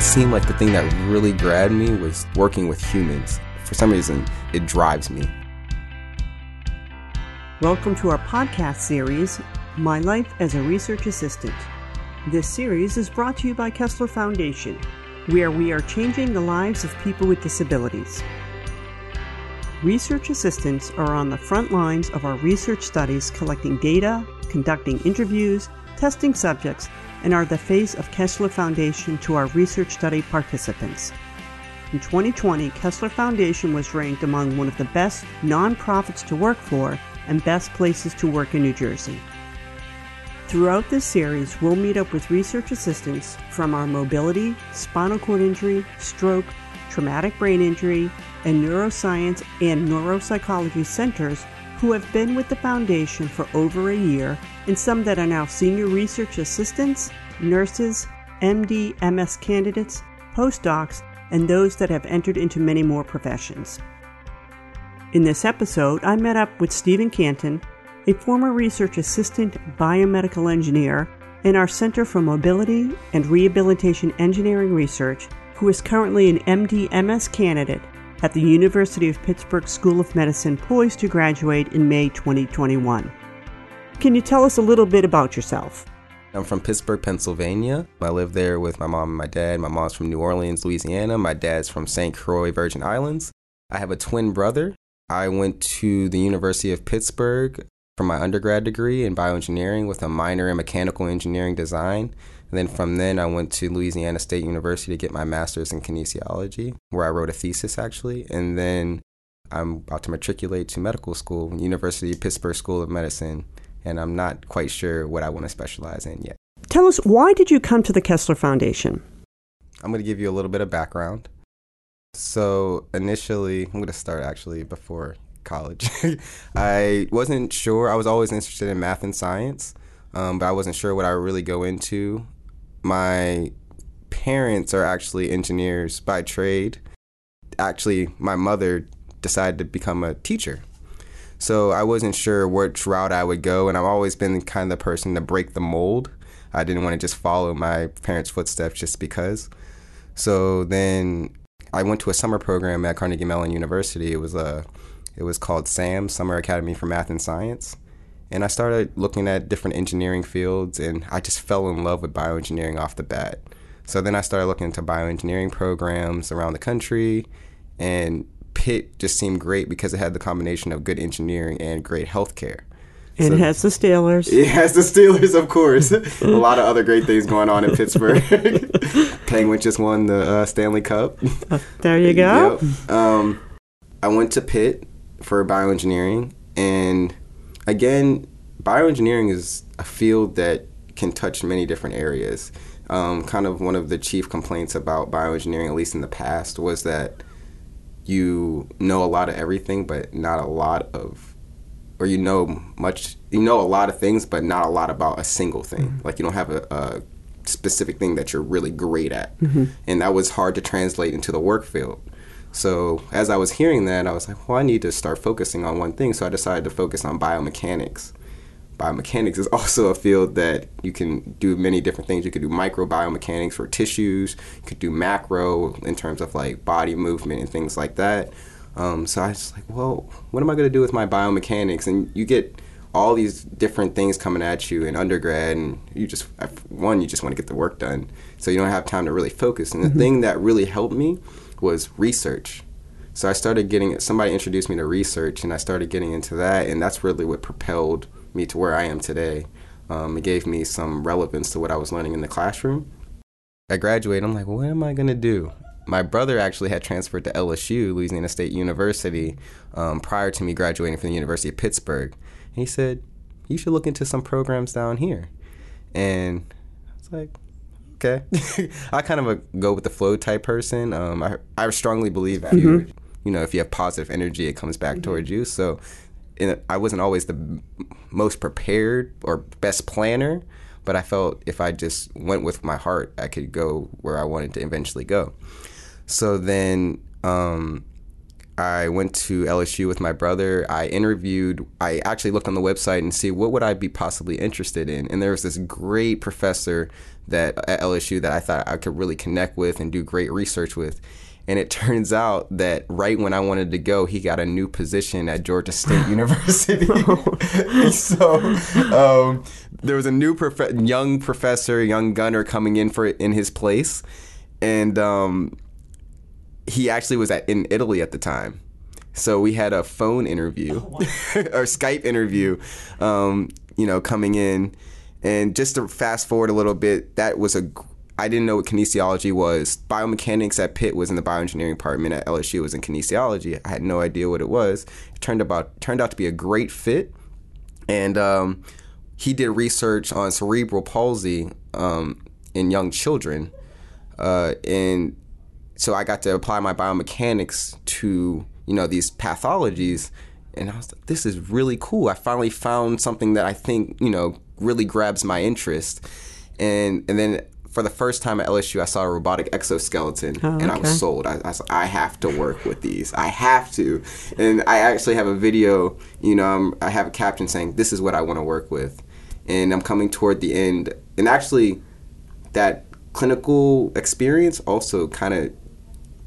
it seemed like the thing that really grabbed me was working with humans. For some reason, it drives me. Welcome to our podcast series, My Life as a Research Assistant. This series is brought to you by Kessler Foundation, where we are changing the lives of people with disabilities. Research assistants are on the front lines of our research studies, collecting data, conducting interviews, testing subjects, and are the face of Kessler Foundation to our research study participants. In 2020, Kessler Foundation was ranked among one of the best nonprofits to work for and best places to work in New Jersey. Throughout this series, we'll meet up with research assistants from our mobility, spinal cord injury, stroke, traumatic brain injury, and neuroscience and neuropsychology centers who have been with the foundation for over a year, and some that are now senior research assistants, nurses, MD, MS candidates, postdocs, and those that have entered into many more professions. In this episode, I met up with Stephen Canton, a former research assistant biomedical engineer in our Center for Mobility and Rehabilitation Engineering Research, who is currently an MD MS candidate at the University of Pittsburgh School of Medicine, poised to graduate in May 2021. Can you tell us a little bit about yourself? I'm from Pittsburgh, Pennsylvania. I live there with my mom and my dad. My mom's from New Orleans, Louisiana. My dad's from St. Croix, Virgin Islands. I have a twin brother. I went to the University of Pittsburgh for my undergrad degree in bioengineering with a minor in mechanical engineering design. And then from then, I went to Louisiana State University to get my master's in kinesiology, where I wrote a thesis actually. And then I'm about to matriculate to medical school, University of Pittsburgh School of Medicine, and I'm not quite sure what I want to specialize in yet. Tell us, why did you come to the Kessler Foundation? I'm going to give you a little bit of background. So, initially, I'm going to start actually before college. I wasn't sure. I was always interested in math and science, um, but I wasn't sure what I would really go into my parents are actually engineers by trade. Actually, my mother decided to become a teacher. So I wasn't sure which route I would go, and I've always been kind of the person to break the mold. I didn't want to just follow my parents' footsteps just because. So then I went to a summer program at Carnegie Mellon University. It was a it was called SAM, Summer Academy for Math and Science. And I started looking at different engineering fields, and I just fell in love with bioengineering off the bat. So then I started looking into bioengineering programs around the country, and Pitt just seemed great because it had the combination of good engineering and great healthcare. And so, it has the Steelers. It has the Steelers, of course. a lot of other great things going on in Pittsburgh. Penguins just won the uh, Stanley Cup. Uh, there you go. Yep. Um, I went to Pitt for bioengineering, and again, bioengineering is a field that can touch many different areas. Um, kind of one of the chief complaints about bioengineering, at least in the past, was that you know a lot of everything, but not a lot of, or you know much, you know a lot of things, but not a lot about a single thing. Mm-hmm. Like you don't have a, a, specific thing that you're really great at. Mm-hmm. And that was hard to translate into the work field. So as I was hearing that, I was like, well, I need to start focusing on one thing. So I decided to focus on biomechanics. Biomechanics is also a field that you can do many different things. You could do micro biomechanics for tissues. You could do macro in terms of like body movement and things like that. Um, so I was like, well, what am I going to do with my biomechanics? And you get all these different things coming at you in undergrad, and you just one, you just want to get the work done, so you don't have time to really focus. And the mm-hmm. thing that really helped me was research. So I started getting somebody introduced me to research, and I started getting into that, and that's really what propelled me to where I am today. Um, it gave me some relevance to what I was learning in the classroom. I graduated. I'm like, what am I gonna do? My brother actually had transferred to LSU, Louisiana State University, um, prior to me graduating from the University of Pittsburgh. And he said, you should look into some programs down here. And I was like, okay. I kind of a go with the flow type person. Um, I I strongly believe if you mm-hmm. you know if you have positive energy, it comes back mm-hmm. towards you. So, in, I wasn't always the most prepared or best planner, but I felt if I just went with my heart, I could go where I wanted to eventually go. So then. Um, I went to LSU with my brother. I interviewed. I actually looked on the website and see what would I be possibly interested in. And there was this great professor that at LSU that I thought I could really connect with and do great research with. And it turns out that right when I wanted to go, he got a new position at Georgia State University. so um, there was a new prof- young professor, young gunner coming in for in his place, and um, he actually was at, in Italy at the time. So we had a phone interview oh, or Skype interview, um, you know, coming in. And just to fast forward a little bit, that was a I didn't know what kinesiology was. Biomechanics at Pitt was in the bioengineering department at LSU was in kinesiology. I had no idea what it was. It turned about turned out to be a great fit, and um, he did research on cerebral palsy um, in young children, uh, and so I got to apply my biomechanics to you know these pathologies, and I was like, this is really cool. I finally found something that I think you know really grabs my interest, and and then for the first time at LSU, I saw a robotic exoskeleton, oh, okay. and I was sold. I, I, I, have to work with these. I have to, and I actually have a video. You know, I'm, I have a caption saying, "This is what I want to work with," and I'm coming toward the end. And actually, that clinical experience also kind of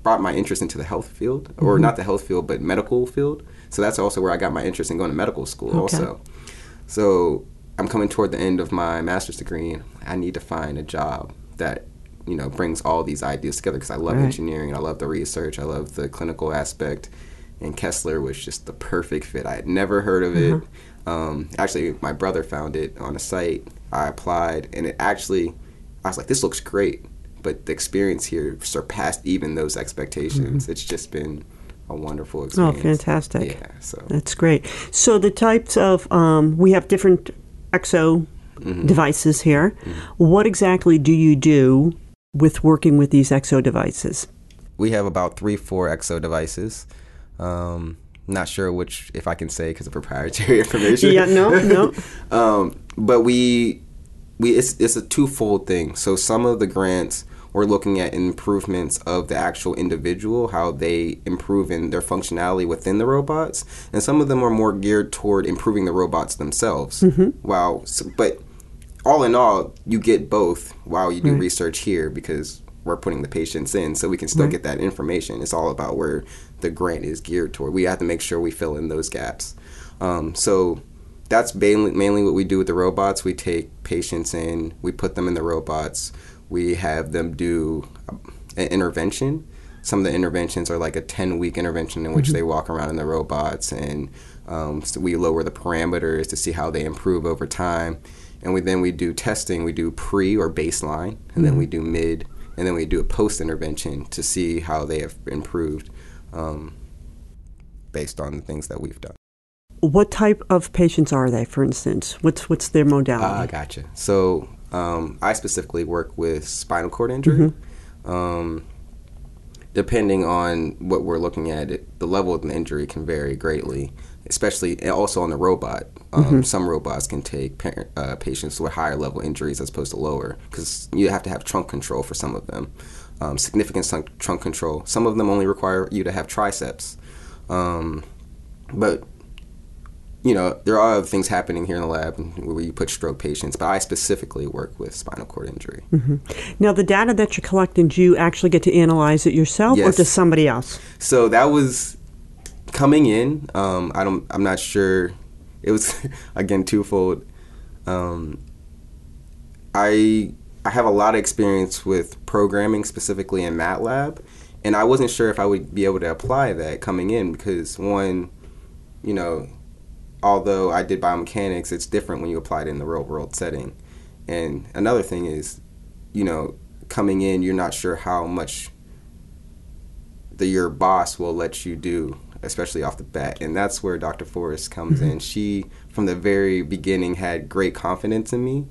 brought my interest into the health field, or mm-hmm. not the health field, but medical field. So that's also where I got my interest in going to medical school. Okay. Also, so I'm coming toward the end of my master's degree, and I need to find a job that you know brings all these ideas together because I love right. engineering, I love the research, I love the clinical aspect, and Kessler was just the perfect fit. I had never heard of it. Mm-hmm. Um, actually, my brother found it on a site. I applied, and it actually, I was like, this looks great. But the experience here surpassed even those expectations. Mm-hmm. It's just been a wonderful oh, experience. Oh, fantastic! Yeah, so that's great. So the types of um, we have different exo mm-hmm. devices here. Mm-hmm. What exactly do you do with working with these exo devices? We have about three, four exo devices. Um, not sure which, if I can say, because of proprietary information. yeah, no, no. um, but we, we, it's it's a twofold thing. So some of the grants we're looking at improvements of the actual individual, how they improve in their functionality within the robots, and some of them are more geared toward improving the robots themselves. Mm-hmm. Wow, so, but all in all, you get both while you do right. research here because we're putting the patients in, so we can still right. get that information. It's all about where the grant is geared toward. We have to make sure we fill in those gaps. Um, so that's mainly, mainly what we do with the robots. We take patients in, we put them in the robots we have them do an intervention. Some of the interventions are like a 10 week intervention in which mm-hmm. they walk around in the robots, and um, so we lower the parameters to see how they improve over time. And we then we do testing. We do pre or baseline, and mm-hmm. then we do mid, and then we do a post intervention to see how they have improved um, based on the things that we've done. What type of patients are they, for instance? What's what's their modality? Ah, uh, gotcha. So um, I specifically work with spinal cord injury. Mm-hmm. Um, depending on what we're looking at, it, the level of the injury can vary greatly, especially also on the robot. Um, mm-hmm. Some robots can take parent, uh, patients with higher level injuries as opposed to lower because you have to have trunk control for some of them. Um, significant trunk control. Some of them only require you to have triceps. Um, but you know, there are other things happening here in the lab where you put stroke patients, but I specifically work with spinal cord injury. Mm-hmm. Now, the data that you're collecting, do you actually get to analyze it yourself, yes. or does somebody else? So that was coming in. Um, I don't. I'm not sure. It was again twofold. Um, I I have a lot of experience with programming, specifically in MATLAB, and I wasn't sure if I would be able to apply that coming in because one, you know although I did biomechanics, it's different when you apply it in the real world setting. And another thing is, you know, coming in, you're not sure how much the your boss will let you do, especially off the bat. And that's where Dr. Forrest comes mm-hmm. in. She, from the very beginning, had great confidence in me,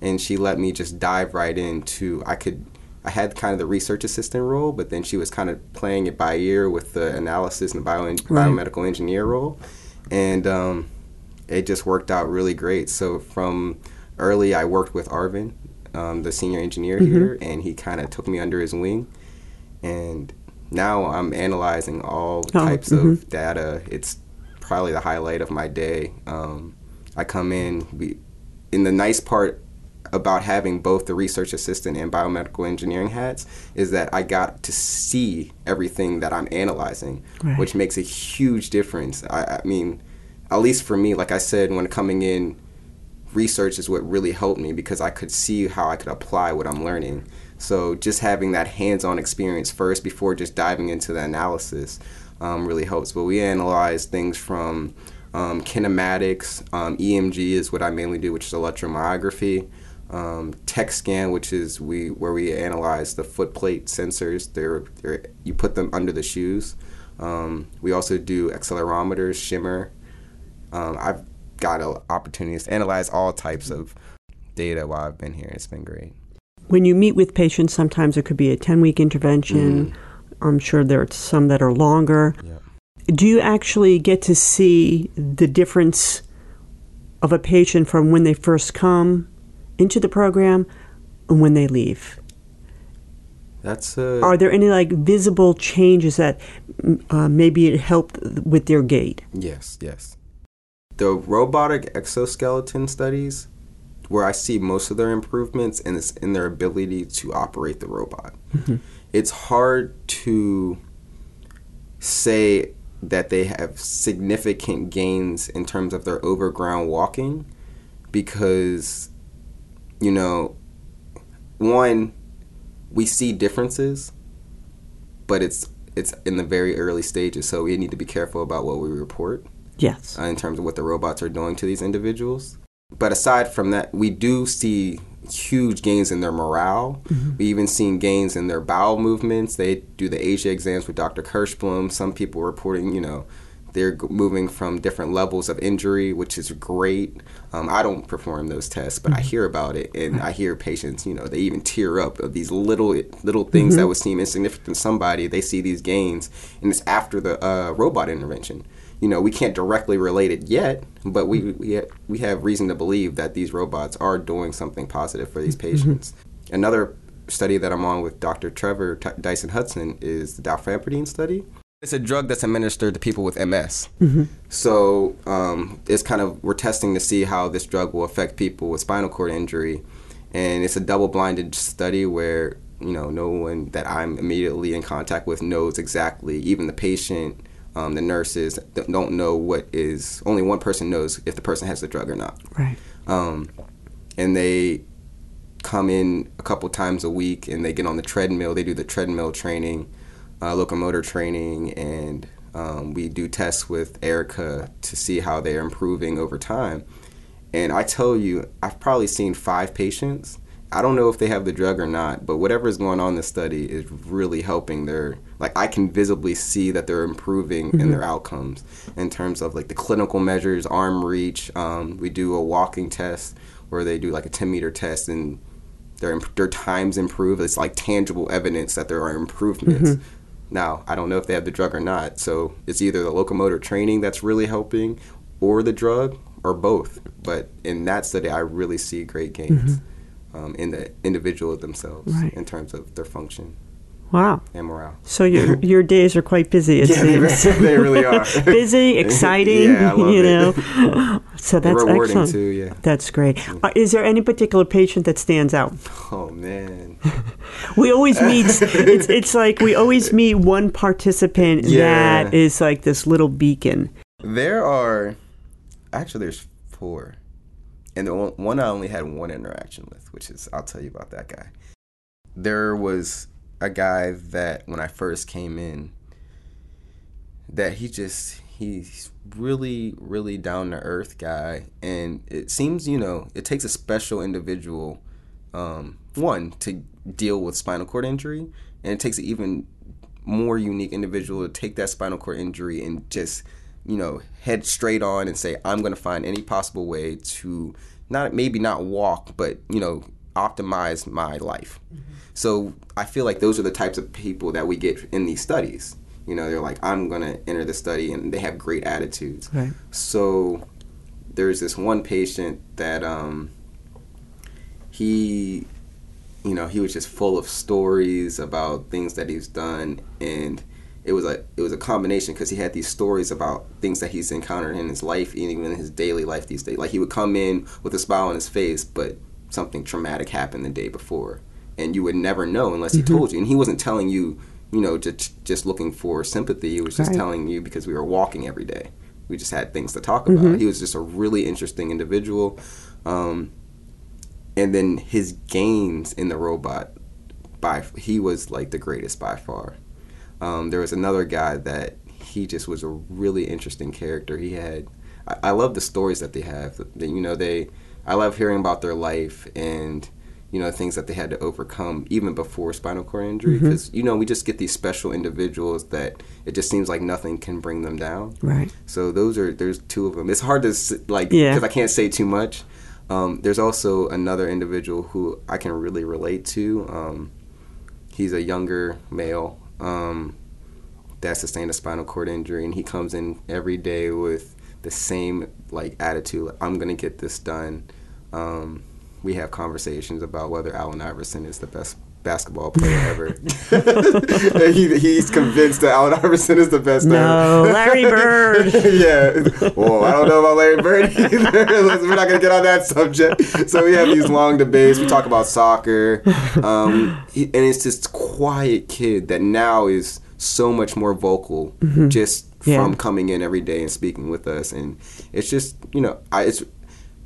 and she let me just dive right into. I could. I had kind of the research assistant role, but then she was kind of playing it by ear with the analysis and the bio, right. biomedical engineer role. And um, it just worked out really great. So from early, I worked with Arvin, um, the senior engineer mm-hmm. here, and he kind of took me under his wing. And now I'm analyzing all Oh, types of data. It's probably the highlight of my day. Um, I come in, we, in the nice part about having both the research assistant and biomedical engineering hats is that I got to see everything that I'm analyzing, Right. which makes a huge difference. I, I mean, at least for me, like I said, when coming in, research is what really helped me because I could see how I could apply what I'm learning. So just having that hands-on experience first before just diving into the analysis um, really helps. But we analyze things from um, kinematics, um, EMG is what I mainly do, which is electromyography. Um, Tekscan, which is we where we analyze the foot plate sensors. They're, they're you put them under the shoes. Um, we also do accelerometers, shimmer. Um, I've got an opportunities to analyze all types of data while I've been here. It's been great. When you meet with patients, sometimes it could be a 10 week intervention. I'm sure there are some that are longer. Yep. Do you actually get to see the difference of a patient from when they first come into the program and when they leave? That's a Are there any like visible changes that mm, uh, maybe it helped with their gait? yes, yes. The robotic exoskeleton studies, where I see most of their improvements, and it's in their ability to operate the robot. Mm-hmm. It's hard to say that they have significant gains in terms of their overground walking because you know one we see differences but it's it's in the very early stages so we need to be careful about what we report Yes. uh, in terms of what the robots are doing to these individuals. But aside from that, we do see huge gains in their morale. We even seen gains in their bowel movements. They do the ASIA exams with Dr. Kirshblum. Some people reporting, you know, they're moving from different levels of injury, which is great. Um, I don't perform those tests, but I mm-hmm. hear about it, and I mm-hmm. hear patients, you know, they even tear up of these little little things that mm-hmm. would seem insignificant to somebody. They see these gains, and it's after the uh, robot intervention you know, we can't directly relate it yet, but we we, we have reason to believe that these robots are doing something positive for these patients. Another study that I'm on with Dr. Trevor T- Dyson Hudson is the dalfampridine study. It's a drug that's administered to people with MS. So um, it's kind of we're testing to see how this drug will affect people with spinal cord injury, and it's a double-blinded study where you know no one that I'm immediately in contact with knows exactly, even the patient um, the nurses don't know what is only one person knows if the person has the drug or not Right. um, and they come in a couple times a week and they get on the treadmill they do the treadmill training uh, locomotor training and um, we do tests with erica to see how they're improving over time. And i tell you i've probably seen five patients. I don't know if they have the drug or not but whatever is going on in the study is really helping their like i can visibly see that they're improving in their outcomes in terms of like the clinical measures arm reach. Um, we do a walking test where they do like a 10 meter test and their, their times improve. It's like tangible evidence that there are improvements now i don't know if they have the drug or not so it's either the locomotor training that's really helping or the drug or both. But in that study i really see great gains um, in the individual themselves Right. in terms of their function Wow. and morale So your your days are quite busy. It yeah they, seems. they really are busy, exciting. Yeah, you know. So that's rewarding excellent. too yeah That's great. Uh, is there any particular patient that stands out? oh man We always meet. it's it's like we always meet one participant Yeah. that is like this little beacon. There are actually there's four, and the one I only had one interaction with, which is I'll tell you about that guy. There was a guy that when I first came in, that he just he's really really down to earth guy, and it seems you know it takes a special individual, um, one to deal with spinal cord injury, and it takes an even more unique individual to take that spinal cord injury and just you know head straight on and say i'm going to find any possible way to not maybe not walk but you know optimize my life so i feel like those are the types of people that we get in these studies you know they're like i'm going to enter the study and they have great attitudes Right. so there's this one patient that um he you know, he was just full of stories about things that he's done, and it was a it was a combination because he had these stories about things that he's encountered in his life, even in his daily life these days. Like he would come in with a smile on his face, but something traumatic happened the day before, and you would never know unless he Mm-hmm. told you. And he wasn't telling you, you know, just just looking for sympathy. He was just Right. telling you because we were walking every day. We just had things to talk about. Mm-hmm. He was just a really interesting individual. Um, and then his gains in the robot by he was like the greatest by far um, there was another guy that he just was a really interesting character he had i, I love the stories that they have that, you know they i love hearing about their life and you know things that they had to overcome even before spinal cord injury because you know we just get these special individuals that it just seems like nothing can bring them down Right. so those are there's two of them. It's hard to like Yeah. because I can't say too much. Um, there's also another individual who I can really relate to. Um, he's a younger male um, that sustained a spinal cord injury, and he comes in every day with the same like attitude. Like, I'm gonna get this done. Um, we have conversations about whether Allen Iverson is the best basketball player ever. he, he's convinced that Allen Iverson is the best ever. No, Larry Bird. yeah. Well, I don't know about Larry Bird either. We're not going to get on that subject. So we have these long debates. We talk about soccer. Um, he- and it's this quiet kid that now is so much more vocal just Yeah. from coming in every day and speaking with us. And it's just, you know, I, it's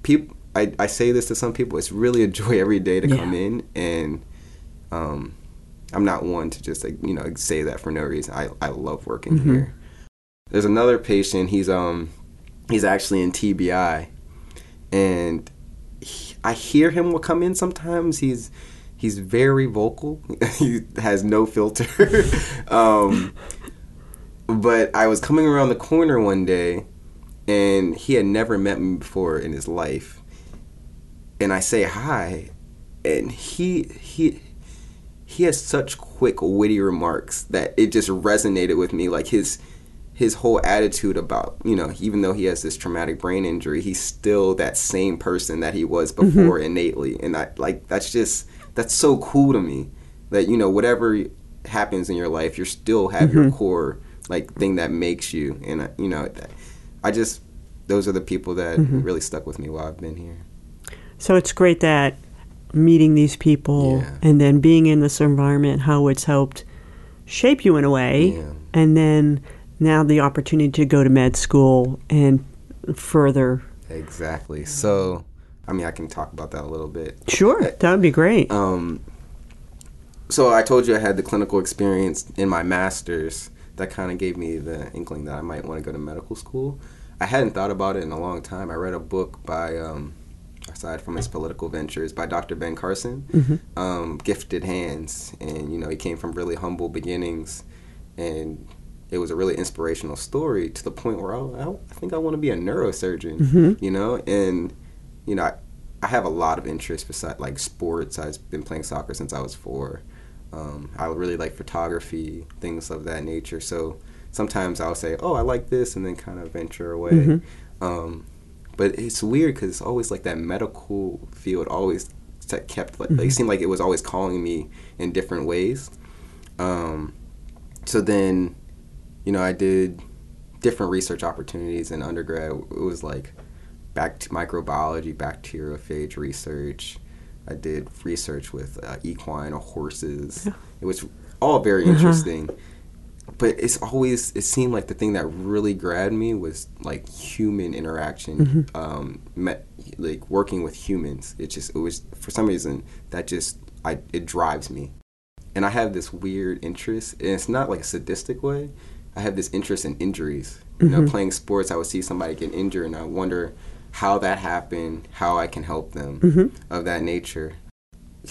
people. I, I say this to some people. It's really a joy every day to Yeah. come in and um, I'm not one to just like you know say that for no reason. I, I love working here. There's another patient. He's um he's actually in TBI, and he, I hear him will come in sometimes. He's he's very vocal. he has no filter. um, but I was coming around the corner one day, and he had never met me before in his life, and I say hi, and he he he has such quick witty remarks that it just resonated with me like his his whole attitude about you know even though he has this traumatic brain injury he's still that same person that he was mm-hmm. before innately and i like that's just that's so cool to me that you know whatever happens in your life you still have your mm-hmm. core like thing that makes you and you know that, i just those are the people that mm-hmm. really stuck with me while i've been here So it's great that meeting these people Yeah. and then being in this environment, how it's helped shape you in a way, Yeah. and then now the opportunity to go to med school and further. exactly so i mean i can talk about that a little bit Sure, that would be great. Um, so I told you I had the clinical experience in my master's that kind of gave me the inkling that I might want to go to medical school. I hadn't thought about it in a long time. I read a book by, um, aside from his political ventures, by Dr. Ben Carson, um, Gifted Hands, and you know he came from really humble beginnings, and it was a really inspirational story to the point where I, I, I think I want to be a neurosurgeon, you know, and you know I, I have a lot of interest besides like sports. I've been playing soccer since I was four. Um, I really like photography, things of that nature. So sometimes I'll say, "Oh, I like this," and then kind of venture away. Um, but it's weird because it's always like that medical field always kept like, like it seemed like it was always calling me in different ways. Um, so then, you know, I did different research opportunities in undergrad. It was like back to microbiology, bacteriophage research. I did research with uh, equine or horses. It was all very interesting. But it's always it seemed like the thing that really grabbed me was like human interaction, um, met, like working with humans. It just it was for some reason that just I it drives me, and I have this weird interest, and it's not like a sadistic way. I have this interest in injuries. You know, playing sports, I would see somebody get injured, and I wonder how that happened, how I can help them of that nature.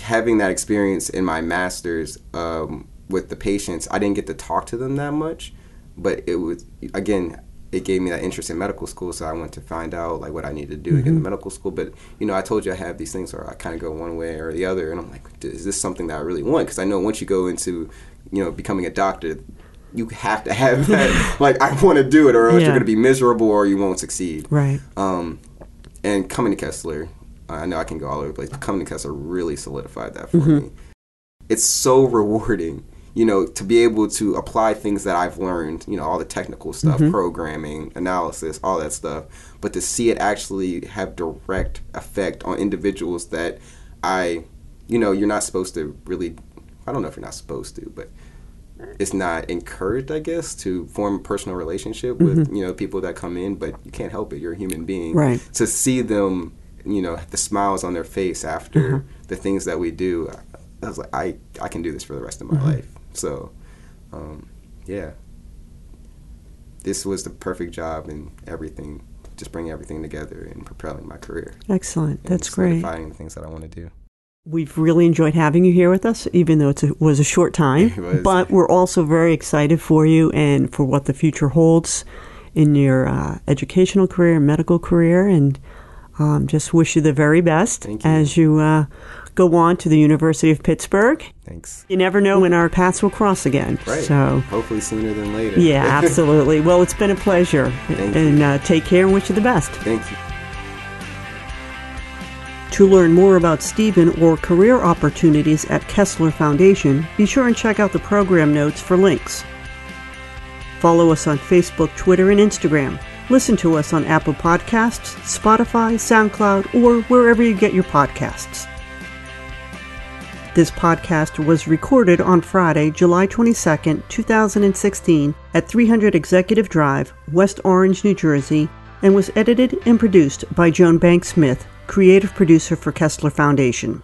Having that experience in my master's um, with the patients, I didn't get to talk to them that much, but it was again, it gave me that interest in medical school. So I went to find out like what I needed to do to get medical school. But you know, I told you I have these things where I kind of go one way or the other, and I'm like, is this something that I really want? Because I know once you go into, you know, becoming a doctor, you have to have that like I want to do it, or else Yeah. you're going to be miserable or you won't succeed. right. Um, and coming to Kessler, I know I can go all over the place. But coming to Kessler really solidified that for me. It's so rewarding, you know, to be able to apply things that I've learned, you know, all the technical stuff, mm-hmm. programming, analysis, all that stuff, but to see it actually have direct effect on individuals that I, you know, you're not supposed to really, I don't know if you're not supposed to, but it's not encouraged, I guess, to form a personal relationship with mm-hmm. you know people that come in, but you can't help it. You're a human being. Right. To see them, you know, the smiles on their face after mm-hmm. the things that we do, I was like, I I can do this for the rest of my life. So, um, yeah, this was the perfect job and everything, just bringing everything together and propelling my career. Excellent. That's great. Finding the things that I want to do. We've really enjoyed having you here with us, even though it was a short time. But we're also very excited for you and for what the future holds in your uh, educational career, medical career, and um, just wish you the very best Thank you. as you uh, go on to the University of Pittsburgh. Thanks. You never know when our paths will cross again. Right. So, Hopefully sooner than later. yeah, absolutely. well, it's been a pleasure. Thank and uh, take care and wish you the best. Thank you. To learn more about Stephen or career opportunities at Kessler Foundation, be sure and check out the program notes for links. Follow us on Facebook, Twitter, and Instagram. Listen to us on Apple Podcasts, Spotify, SoundCloud, or wherever you get your podcasts. This podcast was recorded on Friday, July 22nd, 2016, at 300 Executive Drive, West Orange, New Jersey, and was edited and produced by Joan Banks Smith, creative producer for Kessler Foundation.